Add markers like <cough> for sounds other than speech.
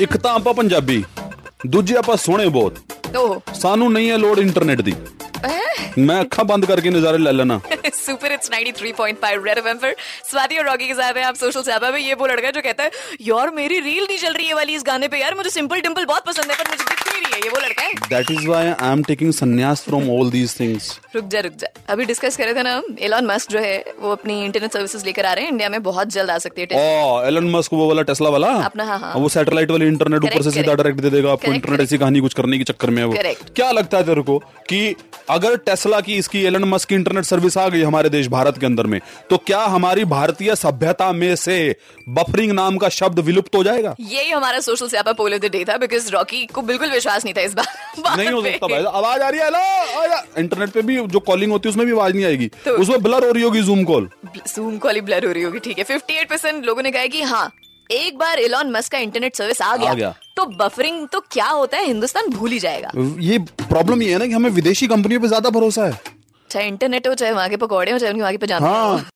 ਇੱਕ ਤਾਂ ਆਪਾਂ ਪੰਜਾਬੀ ਦੂਜੀ ਆਪਾਂ ਸੋਹਣੇ ਬਹੁਤ ओह ਸਾਨੂੰ ਨਹੀਂ ਹੈ ਲੋੜ ਇੰਟਰਨੈਟ ਦੀ ਮੈਂ ਅੱਖਾਂ ਬੰਦ ਕਰਕੇ ਨਜ਼ਾਰੇ ਲੈ ਲੈਣਾ सुपर इट्स 93.5 रेड एफएम पर स्वाति और रॉकी के साथ हैं आप सोशल सैपा में ये वो लड़का जो कहता है यार मेरी रील नहीं चल रही है वाली इस गाने पे यार मुझे सिंपल डिंपल बहुत पसंद है पर मुझे that is why I am taking संन्यास फ्रॉम ऑल दीज थिंग्स रुक जा रुक जा। अभी डिस्कस कर रहे थे ना एलन मस्क जो है वो अपनी इंटरनेट सर्विसेज़ लेकर आ रहे हैं इंडिया में बहुत जल्द आ सकती है ओ एलन मस्क वो वाला टेस्ला वाला? अपना, हाँ, हाँ। वो सैटेलाइट वाली इंटरनेट ऊपर से सीधा डायरेक्ट दे देगा आपको इंटरनेट ऐसी कहानी कुछ करने के चक्कर में है वो। क्या लगता है तेरे को कि अगर टेस्ला की इसकी एलन मस्क की इंटरनेट सर्विस आ गई हमारे देश भारत के अंदर में तो क्या हमारी भारतीय सभ्यता में से बफरिंग नाम का शब्द विलुप्त हो जाएगा? यही हमारा सोशल सैपा पोल ऑफ़ द डे था बिकॉज़ रॉकी को बिल्कुल विश्वास नहीं था इस बार <laughs> नहीं हो सकता भाई आवाज़ आ रही है हेलो इंटरनेट पे भी जो कॉलिंग होती है उसमें भी आवाज़ नहीं आएगी। तो- उसमें ब्लर हो रही होगी जूम कॉल जूम कॉल ही ब्लर हो रही होगी ठीक है। 58% लोगों ने कहा कि हाँ एक बार एलॉन मस्क का इंटरनेट सर्विस आ गया, आ गया। तो बफरिंग तो क्या होता है? हिंदुस्तान भूल ही जाएगा। ये प्रॉब्लम ये है ना कि हमें विदेशी कंपनियों पे ज़्यादा भरोसा है। चाहे इंटरनेट हो चाहे वहाँ के पकौड़े हो चाहे उनकी वहाँ की जाना हाँ। हो।